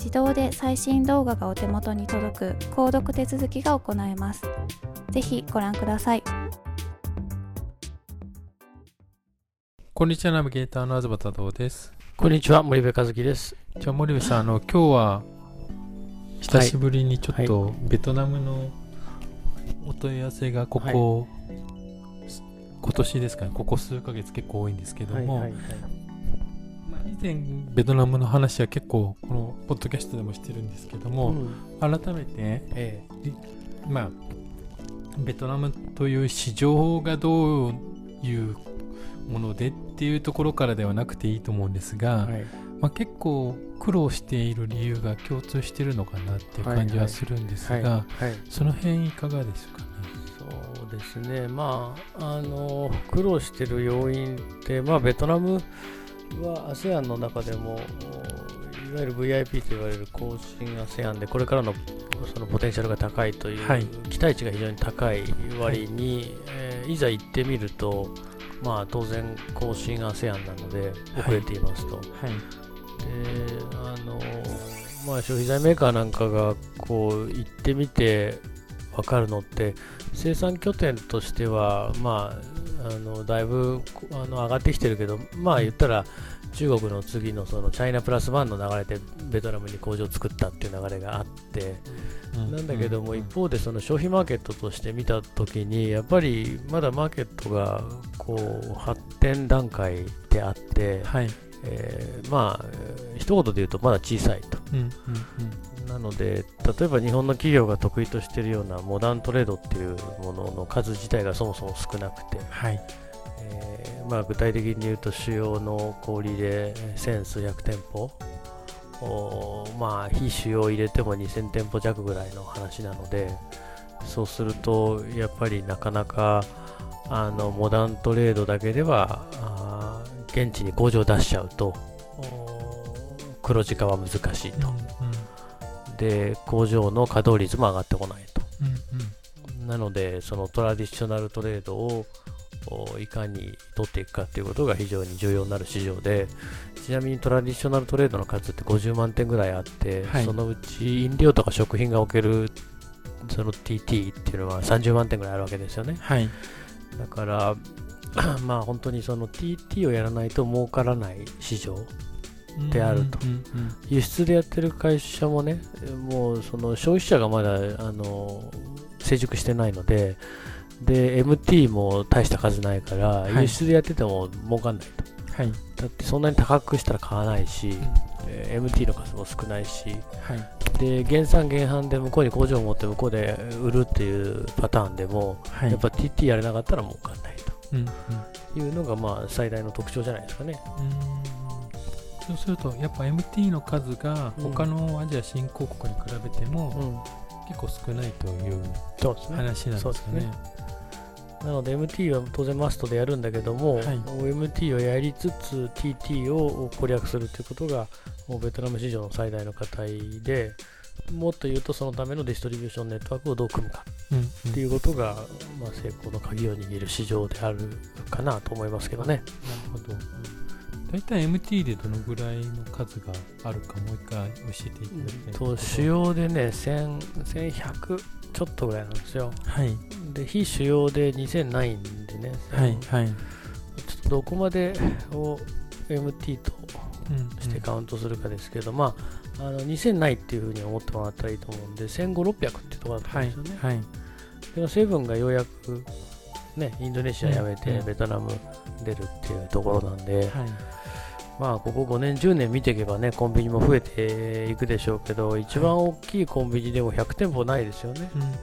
自動で最新動画がお手元に届く購読手続きが行えます。ぜひご覧ください。こんにちは、ナビゲーターの東太郎です。こんにちは、森部和樹です。じゃあ森部さん、あの、今日は久しぶりにちょっとベトナムのお問い合わせがここ、はい、今年ですかね、ここ数ヶ月結構多いんですけども、はいはいはい以前ベトナムの話は結構このポッドキャストでもしてるんですけども、うん、改めて、えー、まあベトナムという市場がどういうものでっていうところからではなくていいと思うんですが、はい、まあ、結構苦労している理由が共通してるのかなっていう感じはするんですが、その辺いかがですかね？そうですね、まあ、あの苦労してる要因って、まあ、ベトナムは ASEAN の中でもいわゆる VIP と言われる後進 ASEAN でこれからのそのポテンシャルが高いという、はい、期待値が非常に高い割に、はいえー、いざ行ってみると、まあ、当然後進 ASEAN なので遅れていますと。はい、であのまあ、消費財メーカーなんかがこう行ってみて分かるのって生産拠点としては、まあ、あのだいぶあの上がってきてるけど、まあ言ったら中国の次のそのチャイナプラスワンの流れでベトナムに工場を作ったっていう流れがあって、なんだけども一方でその消費マーケットとして見たときにやっぱりまだマーケットがこう発展段階であって、はいえー、まあ一言で言うとまだ小さいと、なので例えば日本の企業が得意としているようなモダントレードっていうものの数自体がそもそも少なくて、はい。えーまあ、具体的に言うと主要の小売で千数百店舗。まあ非主要入れても2000店舗弱ぐらいの話なので。そうするとやっぱりなかなかあのモダントレードだけでは現地に工場を出しちゃうと黒字化は難しいと、うんうん、で工場の稼働率も上がってこないと、うんうん、なのでそのトラディショナルトレードをいかに取っていくかということが非常に重要になる市場でちなみにトラディショナルトレードの数って50万点ぐらいあって、はい、そのうち飲料とか食品が置けるその TT っていうのは30万点ぐらいあるわけですよね、はい、だから まあ本当にその TT をやらないと儲からない市場であると、輸出でやってる会社もねもうその消費者がまだあの成熟してないのでで MT も大した数ないから、はい、輸出でやってても儲かんないと、はい、だってそんなに高くしたら買わないし、うん、MT の数も少ないし、はい、で原産原販で向こうに工場を持って向こうで売るっていうパターンでも、はい。やっぱ TT やれなかったら儲かんないというのがまあ最大の特徴じゃないですかね。うーんそうするとやっぱ MT の数がうん他のアジア新興国に比べてもうん、結構少ないという。話なんですかねね。なので MT は当然マストでやるんだけども、はい MT をやりつつ TT を攻略するということがもうベトナム市場の最大の課題でもっと言うとそのためのディストリビューションネットワークをどう組むかうんうんっていうことが、まあ、成功の鍵を握る市場であるかなと思いますけどね。なるほど。大体 MT でどのぐらいの数があるかもう一回教えていただきたいと主要でね1000 1100ちょっとぐらいなんですよ。はいで非主要で2000ないんでね、はいはい。ちょっとどこまでを MT とうんしてカウントするかですけど、まあ、あの2000ないっていうふうに思ってもらったらいいと思うんで、1500、600っていうところだったはいんですよね。はい。でもセブンがようやく、ね、インドネシア辞めてうんベトナム出るっていうところなんで、はいまあ、ここ5年、10年見ていけばね、コンビニも増えていくでしょうけど、一番大きいコンビニでも100店舗ないですよね。うんうんうん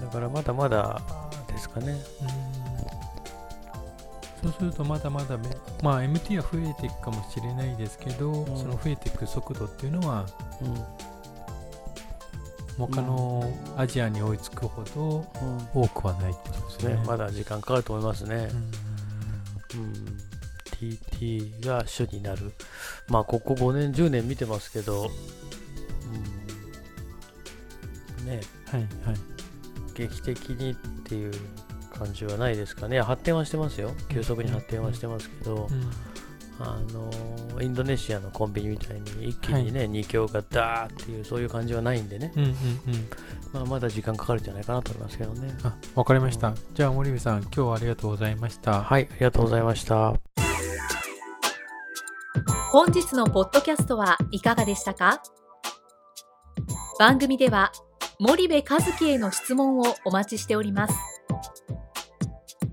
だからまだまだですかね。そうするとまだまだめ、まあ、MT は増えていくかもしれないですけど、んその増えていく速度っていうのはうん他のアジアに追いつくほどうん多くはないってことですね。ね、まだ時間かかると思いますねう。んうん、TT が主になる。まあ、ここ5年、10年見てますけど、うん、ね、はいはい。劇的にっていう感じはないですかね。発展はしてますよ。急速に発展はしてますけど、うんあのインドネシアのコンビニみたいに一気にね、2強がダーっていう、そういう感じはないんでね、うんうんうん。まあ、まだ時間かかるんじゃないかなと思いますけどね。あ、わかりました。じゃあ森部さん、今日はありがとうございました。はい、ありがとうございました。本日のポッドキャストはいかがでしたか？番組では森部一樹への質問をお待ちしております